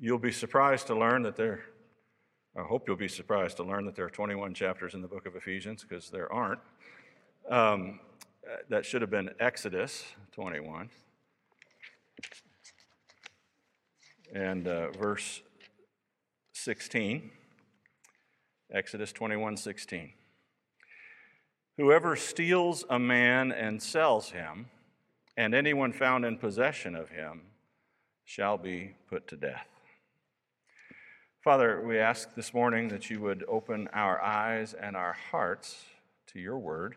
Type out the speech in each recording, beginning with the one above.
You'll be surprised to learn that there, I hope you'll be surprised to learn that there are 21 chapters in the book of Ephesians, because there aren't. Um, that should have been Exodus 21. And uh, verse 16. Exodus 21 16. Whoever steals a man and sells him, and anyone found in possession of him, shall be put to death. Father, we ask this morning that you would open our eyes and our hearts to your word.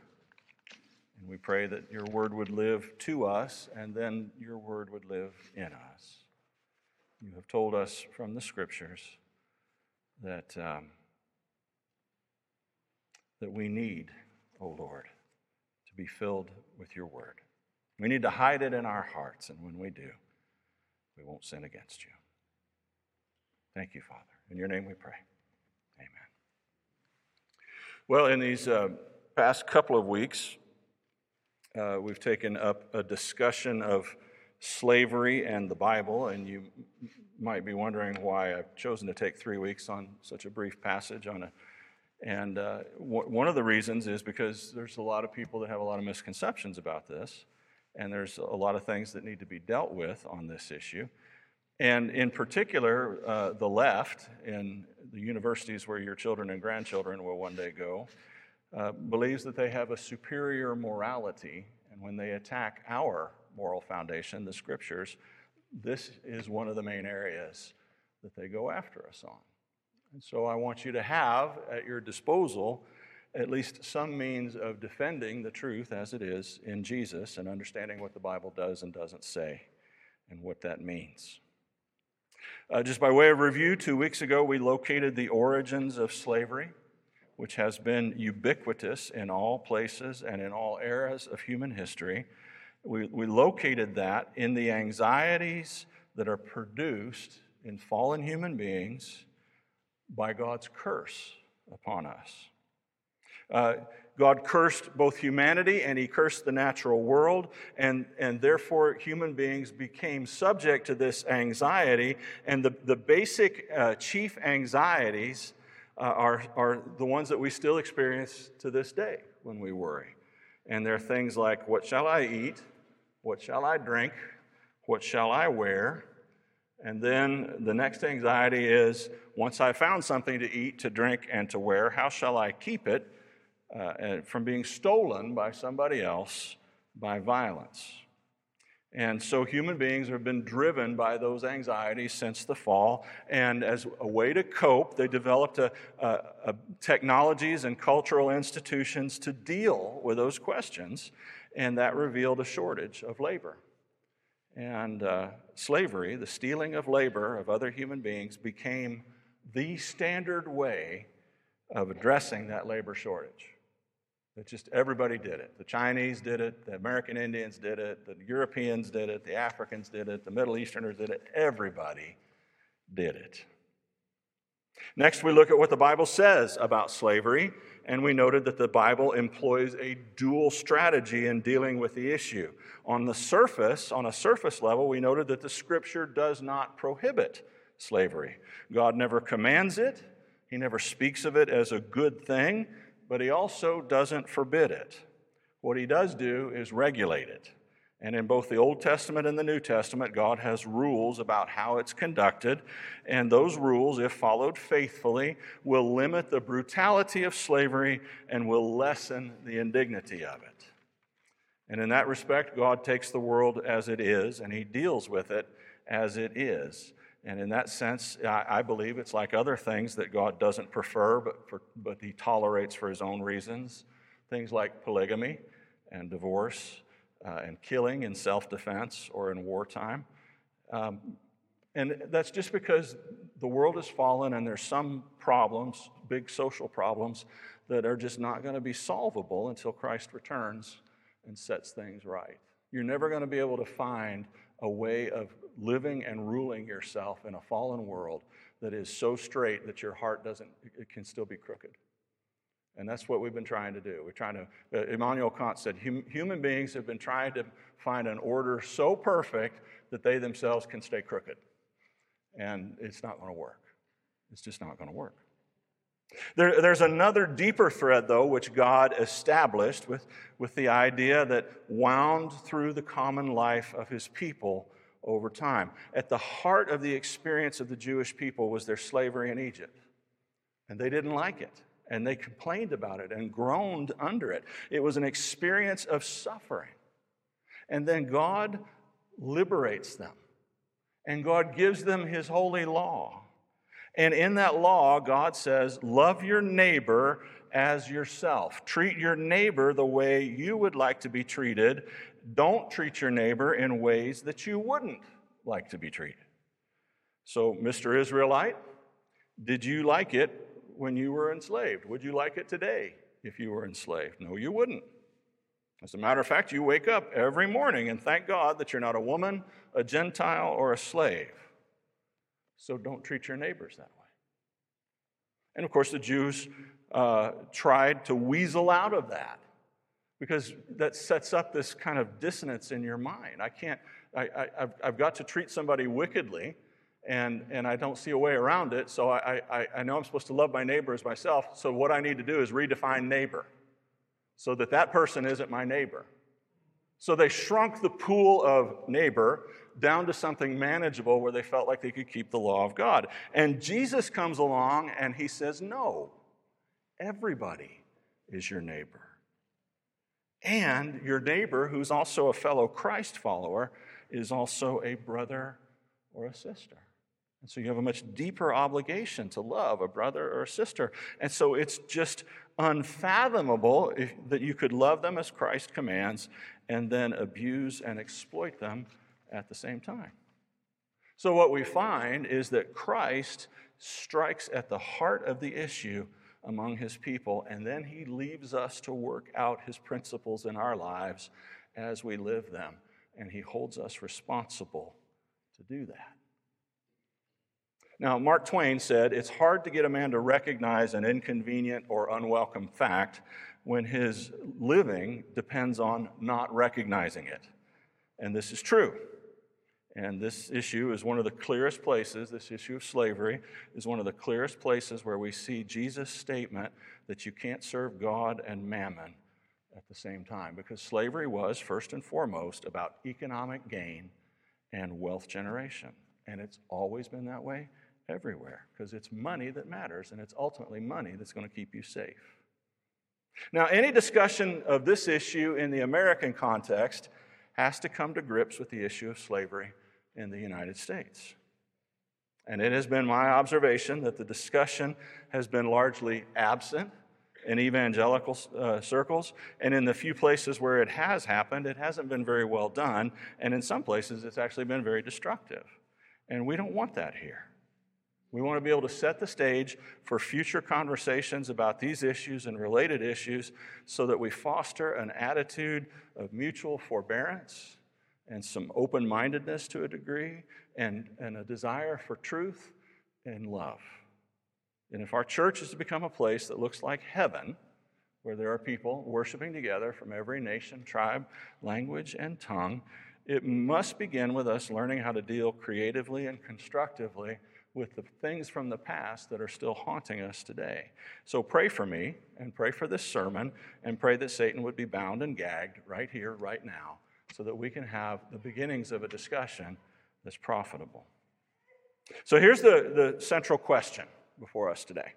And we pray that your word would live to us and then your word would live in us. You have told us from the scriptures that, um, that we need, O oh Lord, to be filled with your word. We need to hide it in our hearts, and when we do, we won't sin against you. Thank you, Father. In your name we pray. Amen. Well, in these uh, past couple of weeks, uh, we've taken up a discussion of slavery and the Bible, and you might be wondering why I've chosen to take three weeks on such a brief passage on a. And uh, w- one of the reasons is because there's a lot of people that have a lot of misconceptions about this, and there's a lot of things that need to be dealt with on this issue. And in particular, uh, the left, in the universities where your children and grandchildren will one day go, uh, believes that they have a superior morality. And when they attack our moral foundation, the scriptures, this is one of the main areas that they go after us on. And so I want you to have at your disposal at least some means of defending the truth as it is in Jesus and understanding what the Bible does and doesn't say and what that means. Uh, just by way of review, two weeks ago we located the origins of slavery, which has been ubiquitous in all places and in all eras of human history. We, we located that in the anxieties that are produced in fallen human beings by God's curse upon us. Uh, God cursed both humanity and he cursed the natural world, and, and therefore human beings became subject to this anxiety. And the, the basic uh, chief anxieties uh, are, are the ones that we still experience to this day when we worry. And there are things like what shall I eat? What shall I drink? What shall I wear? And then the next anxiety is once I found something to eat, to drink, and to wear, how shall I keep it uh, from being stolen by somebody else by violence? And so human beings have been driven by those anxieties since the fall. And as a way to cope, they developed a, a, a technologies and cultural institutions to deal with those questions and that revealed a shortage of labor. And uh, slavery, the stealing of labor of other human beings, became the standard way of addressing that labor shortage. That just everybody did it. The Chinese did it, the American Indians did it, the Europeans did it, the Africans did it, the Middle Easterners did it. Everybody did it. Next, we look at what the Bible says about slavery and we noted that the Bible employs a dual strategy in dealing with the issue. On the surface, on a surface level, we noted that the scripture does not prohibit slavery. God never commands it, He never speaks of it as a good thing, but He also doesn't forbid it. What He does do is regulate it. And in both the Old Testament and the New Testament, God has rules about how it's conducted. And those rules, if followed faithfully, will limit the brutality of slavery and will lessen the indignity of it. And in that respect, God takes the world as it is and He deals with it as it is. And in that sense, I, believe it's like other things that God doesn't prefer, but, for, but He tolerates for His own reasons. Things like polygamy and divorce uh, and killing in self defense or in wartime. Um, and that's just because the world has fallen and there's some problems, big social problems, that are just not going to be solvable until Christ returns and sets things right. You're never going to be able to find a way of living and ruling yourself in a fallen world that is so straight that your heart doesn't, it can still be crooked. And that's what we've been trying to do. We're trying to, uh, Immanuel Kant said, hum, human beings have been trying to find an order so perfect that they themselves can stay crooked. and it's not going to work. It's just not going to work. There, there's another deeper thread, though, which God established with, with the idea that wound through the common life of his people over time. At the heart of the experience of the Jewish people was their slavery in Egypt. And they didn't like it. And they complained about it and groaned under it. It was an experience of suffering. And then God liberates them. And God gives them his holy law. And in that law, God says, Love your neighbor as yourself. Treat your neighbor the way you would like to be treated. Don't treat your neighbor in ways that you wouldn't like to be treated. So, Mr. Israelite, did you like it when you were enslaved? Would you like it today if you were enslaved? No, you wouldn't. As a matter of fact, you wake up every morning and thank God that you're not a woman, a Gentile, or a slave. So don't treat your neighbors that way. And of course, the Jews uh, tried to weasel out of that because that sets up this kind of dissonance in your mind. I can't, I, have I've got to treat somebody wickedly, and, and I don't see a way around it, so I, I, I know I'm supposed to love my neighbor as myself, so what I need to do is redefine neighbor so that that person isn't my neighbor. So they shrunk the pool of neighbor down to something manageable where they felt like they could keep the law of God. And Jesus comes along and he says, No, everybody is your neighbor. And your neighbor, who's also a fellow Christ follower, is also a brother or a sister. And so you have a much deeper obligation to love a brother or a sister. And so it's just unfathomable that you could love them as Christ commands and then abuse and exploit them at the same time. So, what we find is that Christ strikes at the heart of the issue among his people, and then he leaves us to work out his principles in our lives as we live them. And he holds us responsible to do that. Now, Mark Twain said, It's hard to get a man to recognize an inconvenient or unwelcome fact when his living depends on not recognizing it. And this is true. And this issue is one of the clearest places, this issue of slavery is one of the clearest places where we see Jesus' statement that you can't serve God and mammon at the same time. Because slavery was, first and foremost, about economic gain and wealth generation. And it's always been that way everywhere because it's money that matters and it's ultimately money that's going to keep you safe. Now, any discussion of this issue in the American context has to come to grips with the issue of slavery in the United States. And it has been my observation that the discussion has been largely absent in evangelical uh, circles, and in the few places where it has happened, it hasn't been very well done, and in some places, it's actually been very destructive. And we don't want that here. We want to be able to set the stage for future conversations about these issues and related issues so that we foster an attitude of mutual forbearance and some open mindedness to a degree and, and a desire for truth and love. And if our church is to become a place that looks like heaven, where there are people worshiping together from every nation, tribe, language, and tongue, it must begin with us learning how to deal creatively and constructively with the things from the past that are still haunting us today. So pray for me and pray for this sermon and pray that Satan would be bound and gagged right here, right now, so that we can have the beginnings of a discussion that's profitable. So here's the, the central question before us today.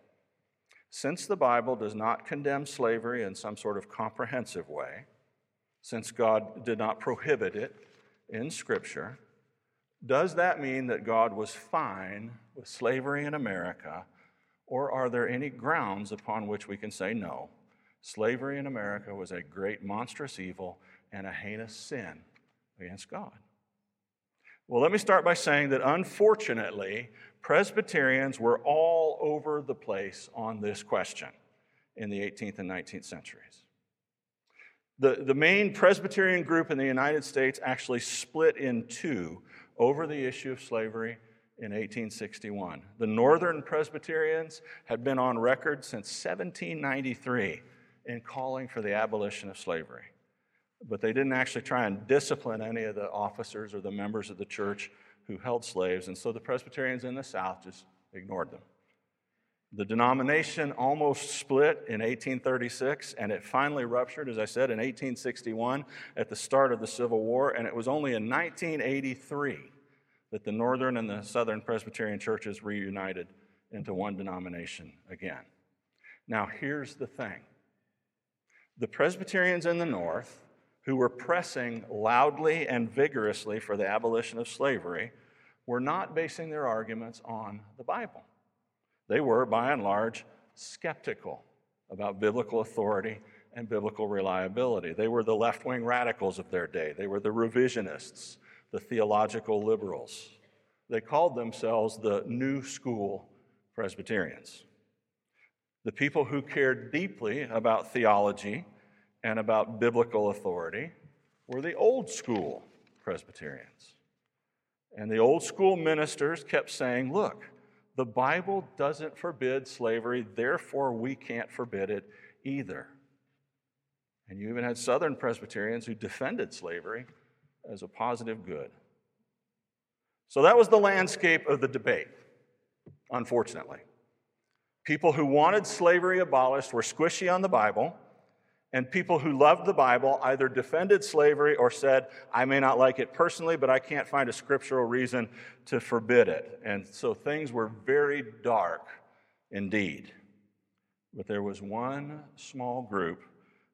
Since the Bible does not condemn slavery in some sort of comprehensive way, since God did not prohibit it in Scripture, does that mean that God was fine with slavery in America, or are there any grounds upon which we can say no? Slavery in America was a great monstrous evil and a heinous sin against God. Well, let me start by saying that unfortunately, Presbyterians were all over the place on this question in the 18th and 19th centuries. The, the main Presbyterian group in the United States actually split in two over the issue of slavery in 1861. The Northern Presbyterians had been on record since 1793 in calling for the abolition of slavery. But they didn't actually try and discipline any of the officers or the members of the church who held slaves, and so the Presbyterians in the South just ignored them. The denomination almost split in 1836, and it finally ruptured, as I said, in 1861 at the start of the Civil War, and it was only in 1983 that the Northern and the Southern Presbyterian churches reunited into one denomination again. Now, here's the thing the Presbyterians in the North, who were pressing loudly and vigorously for the abolition of slavery, were not basing their arguments on the Bible. They were, by and large, skeptical about biblical authority and biblical reliability. They were the left wing radicals of their day, they were the revisionists, the theological liberals. They called themselves the New School Presbyterians. The people who cared deeply about theology and about biblical authority were the old school Presbyterians. And the old school ministers kept saying, look, the Bible doesn't forbid slavery, therefore we can't forbid it either. And you even had Southern Presbyterians who defended slavery as a positive good. So that was the landscape of the debate, unfortunately. People who wanted slavery abolished were squishy on the Bible, and people who loved the Bible either defended slavery or said, I may not like it personally, but I can't find a scriptural reason to forbid it. And so things were very dark indeed. But there was one small group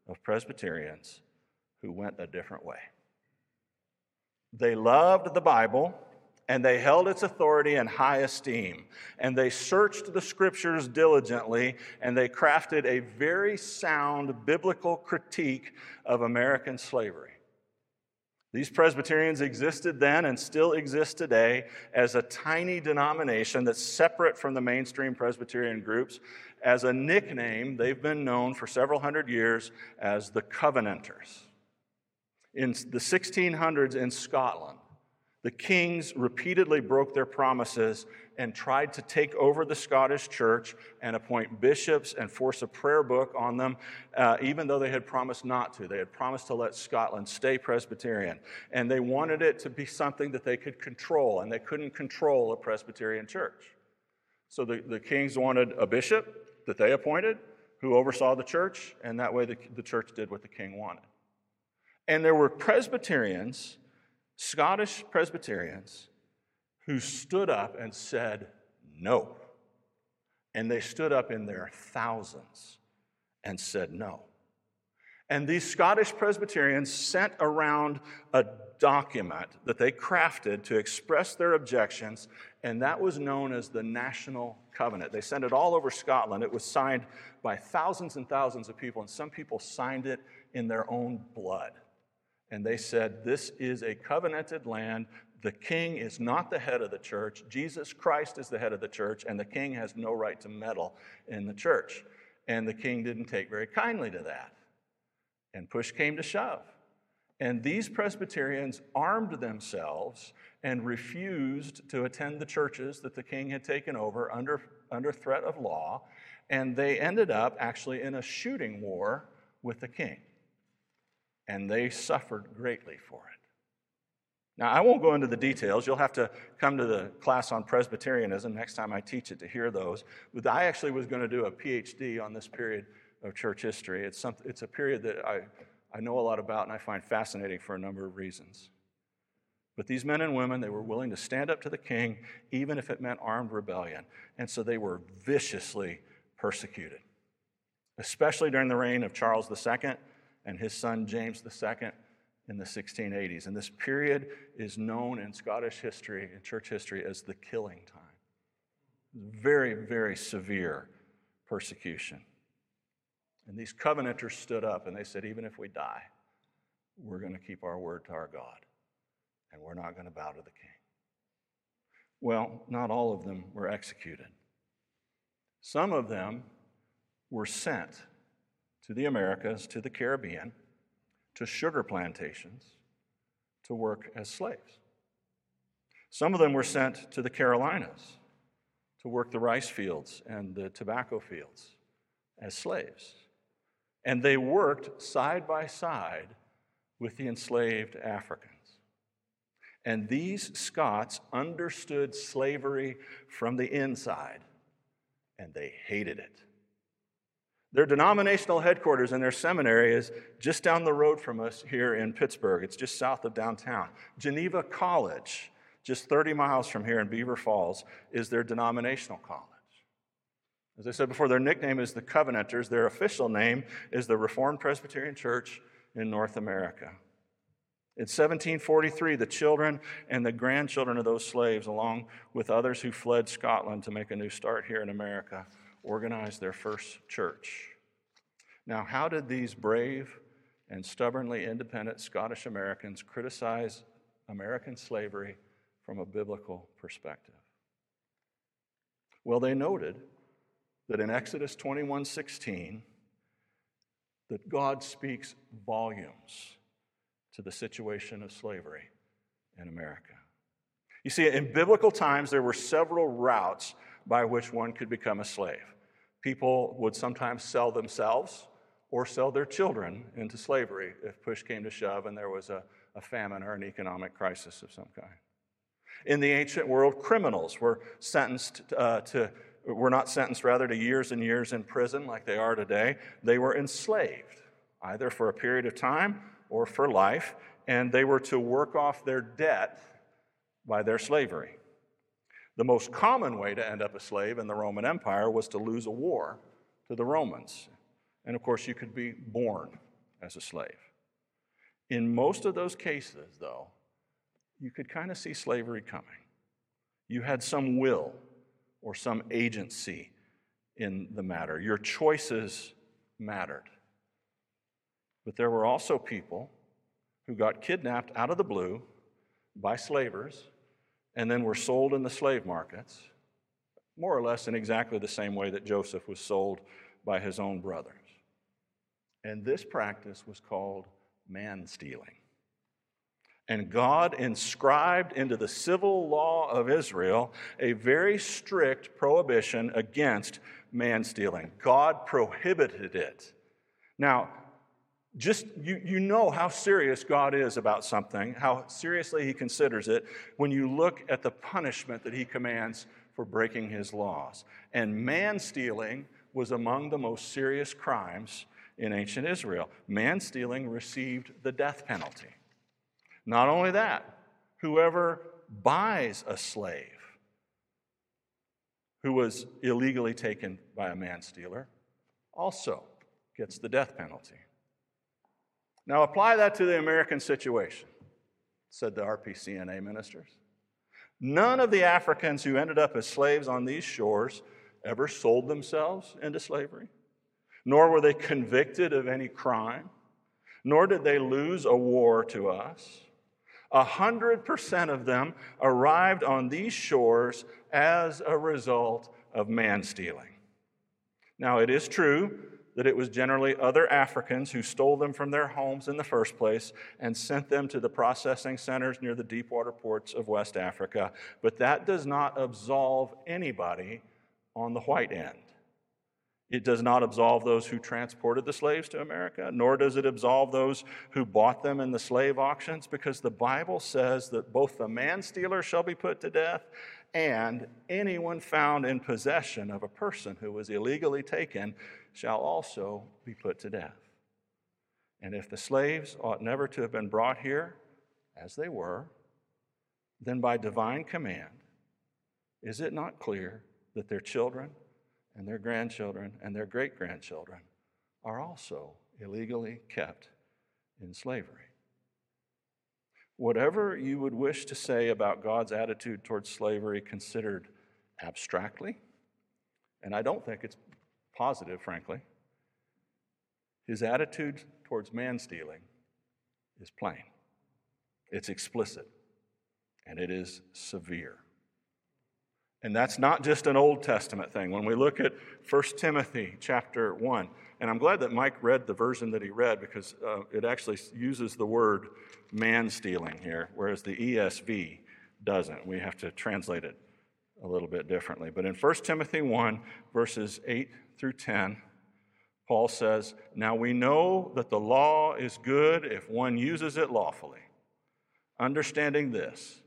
of Presbyterians who went a different way. They loved the Bible and they held its authority in high esteem. And they searched the scriptures diligently, and they crafted a very sound biblical critique of American slavery. These Presbyterians existed then and still exist today as a tiny denomination that's separate from the mainstream Presbyterian groups. As a nickname, they've been known for several hundred years as the Covenanters. In the 1600s in Scotland, the kings repeatedly broke their promises and tried to take over the Scottish church and appoint bishops and force a prayer book on them, uh, even though they had promised not to. They had promised to let Scotland stay Presbyterian. And they wanted it to be something that they could control, and they couldn't control a Presbyterian church. So the, the kings wanted a bishop that they appointed who oversaw the church, and that way the, the church did what the king wanted. And there were Presbyterians Scottish Presbyterians who stood up and said no. And they stood up in their thousands and said no. And these Scottish Presbyterians sent around a document that they crafted to express their objections, and that was known as the National Covenant. They sent it all over Scotland. It was signed by thousands and thousands of people, and some people signed it in their own blood and they said, This is a covenanted land. The king is not the head of the church. Jesus Christ is the head of the church, and the king has no right to meddle in the church. And the king didn't take very kindly to that. And push came to shove. And these Presbyterians armed themselves and refused to attend the churches that the king had taken over under, under threat of law. And they ended up actually in a shooting war with the king and they suffered greatly for it. Now, I won't go into the details. You'll have to come to the class on Presbyterianism next time I teach it to hear those. But I actually was going to do a PhD on this period of church history. It's, some, it's a period that I, I know a lot about and I find fascinating for a number of reasons. But these men and women, they were willing to stand up to the king, even if it meant armed rebellion. And so they were viciously persecuted, especially during the reign of Charles II and his son James II in the 1680s. And this period is known in Scottish history, and church history, as the killing time. Very, very severe persecution. And these covenanters stood up and they said, even if we die, we're going to keep our word to our God and we're not going to bow to the king. Well, not all of them were executed. Some of them were sent to the Americas, to the Caribbean, to sugar plantations to work as slaves. Some of them were sent to the Carolinas to work the rice fields and the tobacco fields as slaves. And they worked side by side with the enslaved Africans. And these Scots understood slavery from the inside, and they hated it. Their denominational headquarters and their seminary is just down the road from us here in Pittsburgh. It's just south of downtown. Geneva College, just 30 miles from here in Beaver Falls, is their denominational college. As I said before, their nickname is the Covenanters. Their official name is the Reformed Presbyterian Church in North America. In 1743, the children and the grandchildren of those slaves, along with others who fled Scotland to make a new start here in America, organized their first church. Now, how did these brave and stubbornly independent Scottish Americans criticize American slavery from a biblical perspective? Well, they noted that in Exodus 21:16 that God speaks volumes to the situation of slavery in America. You see, in biblical times, there were several routes by which one could become a slave. People would sometimes sell themselves or sell their children into slavery if push came to shove and there was a, a famine or an economic crisis of some kind. In the ancient world, criminals were sentenced uh, to, were not sentenced rather to years and years in prison like they are today. They were enslaved, either for a period of time or for life, and they were to work off their debt by their slavery. The most common way to end up a slave in the Roman Empire was to lose a war to the Romans. And of course, you could be born as a slave. In most of those cases, though, you could kind of see slavery coming. You had some will or some agency in the matter, your choices mattered. But there were also people who got kidnapped out of the blue by slavers and then were sold in the slave markets, more or less in exactly the same way that Joseph was sold by his own brothers. And this practice was called man stealing. And God inscribed into the civil law of Israel a very strict prohibition against man stealing. God prohibited it. Now, just you, you know how serious God is about something, how seriously He considers it when you look at the punishment that He commands for breaking His laws. And man stealing was among the most serious crimes in ancient Israel. Man stealing received the death penalty. Not only that, whoever buys a slave who was illegally taken by a man stealer also gets the death penalty. Now apply that to the American situation, said the RPCNA ministers. None of the Africans who ended up as slaves on these shores ever sold themselves into slavery, nor were they convicted of any crime, nor did they lose a war to us. A hundred percent of them arrived on these shores as a result of man stealing. Now, it is true that it was generally other Africans who stole them from their homes in the first place and sent them to the processing centers near the deep water ports of West Africa. But that does not absolve anybody on the white end. It does not absolve those who transported the slaves to America, nor does it absolve those who bought them in the slave auctions, because the Bible says that both the man stealer shall be put to death and anyone found in possession of a person who was illegally taken shall also be put to death. And if the slaves ought never to have been brought here, as they were, then by divine command, is it not clear that their children and their grandchildren and their great grandchildren are also illegally kept in slavery? Whatever you would wish to say about God's attitude towards slavery considered abstractly, and I don't think it's positive, frankly, his attitude towards man stealing is plain, it's explicit, and it is severe. And that's not just an Old Testament thing. When we look at 1 Timothy chapter 1, and I'm glad that Mike read the version that he read because uh, it actually uses the word man stealing here, whereas the ESV doesn't. We have to translate it a little bit differently. But in 1 Timothy 1, verses 8 through 10, Paul says, Now we know that the law is good if one uses it lawfully. understanding this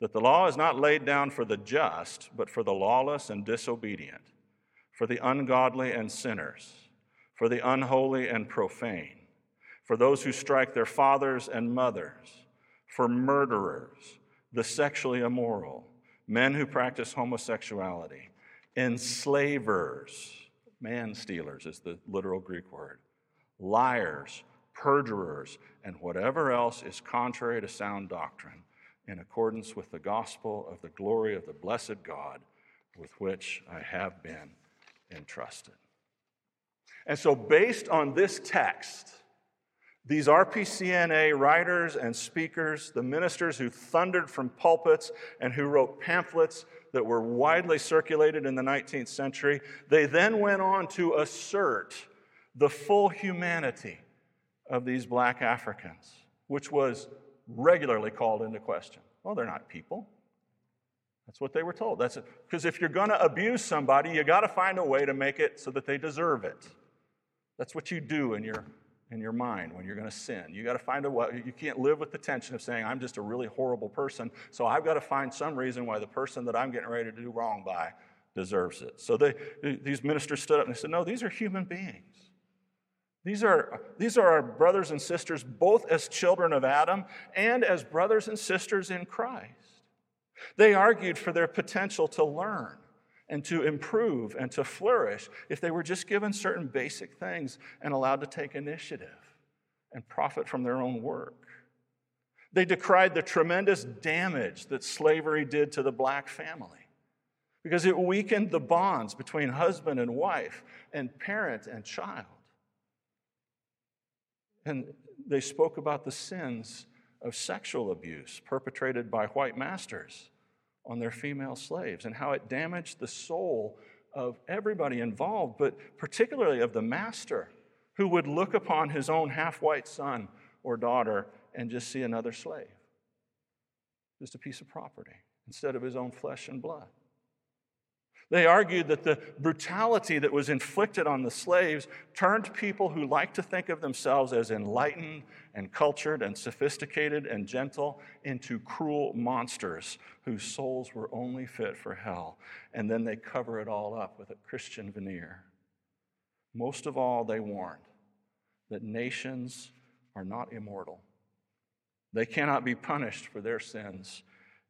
that the law is not laid down for the just, but for the lawless and disobedient, for the ungodly and sinners, for the unholy and profane, for those who strike their fathers and mothers, for murderers, the sexually immoral, men who practice homosexuality, enslavers, man stealers is the literal Greek word, liars, perjurers, and whatever else is contrary to sound doctrine in accordance with the gospel of the glory of the blessed God with which I have been entrusted. And so, based on this text, these RPCNA writers and speakers, the ministers who thundered from pulpits and who wrote pamphlets that were widely circulated in the 19th century, they then went on to assert the full humanity of these black Africans, which was regularly called into question. Well, they're not people. That's what they were told. That's because if you're going to abuse somebody, you got to find a way to make it so that they deserve it. That's what you do in your in your mind when you're going to sin. You got to find a way. You can't live with the tension of saying, I'm just a really horrible person, so I've got to find some reason why the person that I'm getting ready to do wrong by deserves it. So they, these ministers stood up and they said, No, these are human beings. These are, these are our brothers and sisters, both as children of Adam and as brothers and sisters in Christ. They argued for their potential to learn and to improve and to flourish if they were just given certain basic things and allowed to take initiative and profit from their own work. They decried the tremendous damage that slavery did to the black family because it weakened the bonds between husband and wife and parent and child. And they spoke about the sins of sexual abuse perpetrated by white masters on their female slaves and how it damaged the soul of everybody involved, but particularly of the master who would look upon his own half white son or daughter and just see another slave, just a piece of property instead of his own flesh and blood. They argued that the brutality that was inflicted on the slaves turned people who like to think of themselves as enlightened and cultured and sophisticated and gentle into cruel monsters whose souls were only fit for hell. And then they cover it all up with a Christian veneer. Most of all, they warned that nations are not immortal, they cannot be punished for their sins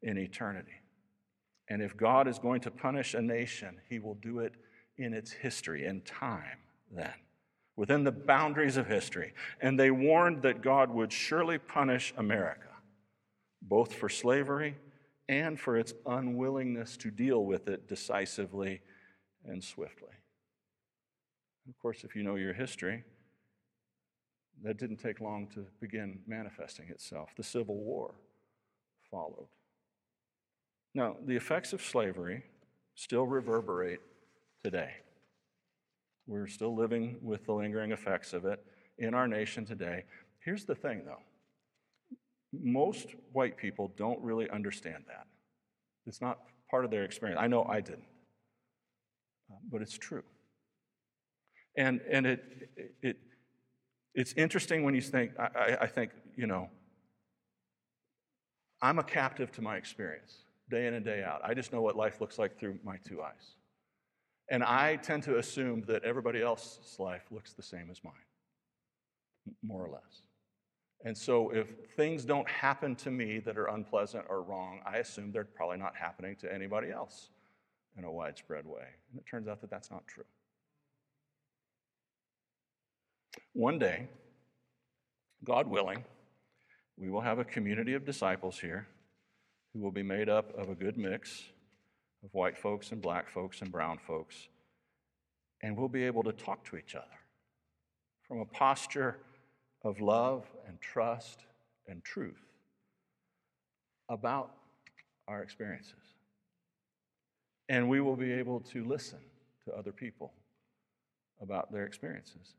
in eternity. And if God is going to punish a nation, he will do it in its history, in time, then, within the boundaries of history. And they warned that God would surely punish America, both for slavery and for its unwillingness to deal with it decisively and swiftly. Of course, if you know your history, that didn't take long to begin manifesting itself. The Civil War followed. Now, the effects of slavery still reverberate today. We're still living with the lingering effects of it in our nation today. Here's the thing, though most white people don't really understand that. It's not part of their experience. I know I didn't, but it's true. And, and it, it, it's interesting when you think, I, I think, you know, I'm a captive to my experience day in and day out. I just know what life looks like through my two eyes. And I tend to assume that everybody else's life looks the same as mine, more or less. And so if things don't happen to me that are unpleasant or wrong, I assume they're probably not happening to anybody else in a widespread way. And it turns out that that's not true. One day, God willing, we will have a community of disciples here who will be made up of a good mix of white folks and black folks and brown folks. And we'll be able to talk to each other from a posture of love and trust and truth about our experiences. And we will be able to listen to other people about their experiences.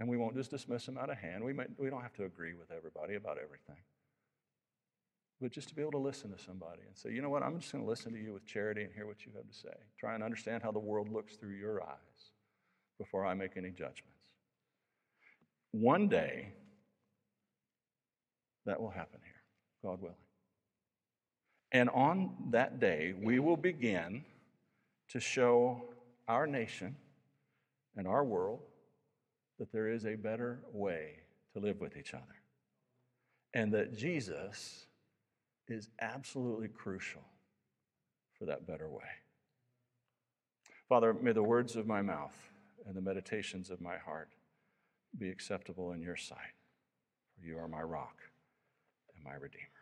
And we won't just dismiss them out of hand. We, might, we don't have to agree with everybody about everything but just to be able to listen to somebody and say, you know what, I'm just going to listen to you with charity and hear what you have to say. Try and understand how the world looks through your eyes before I make any judgments. One day, that will happen here, God willing. And on that day, we will begin to show our nation and our world that there is a better way to live with each other. And that Jesus is absolutely crucial for that better way. Father, may the words of my mouth and the meditations of my heart be acceptable in your sight, for you are my rock and my redeemer.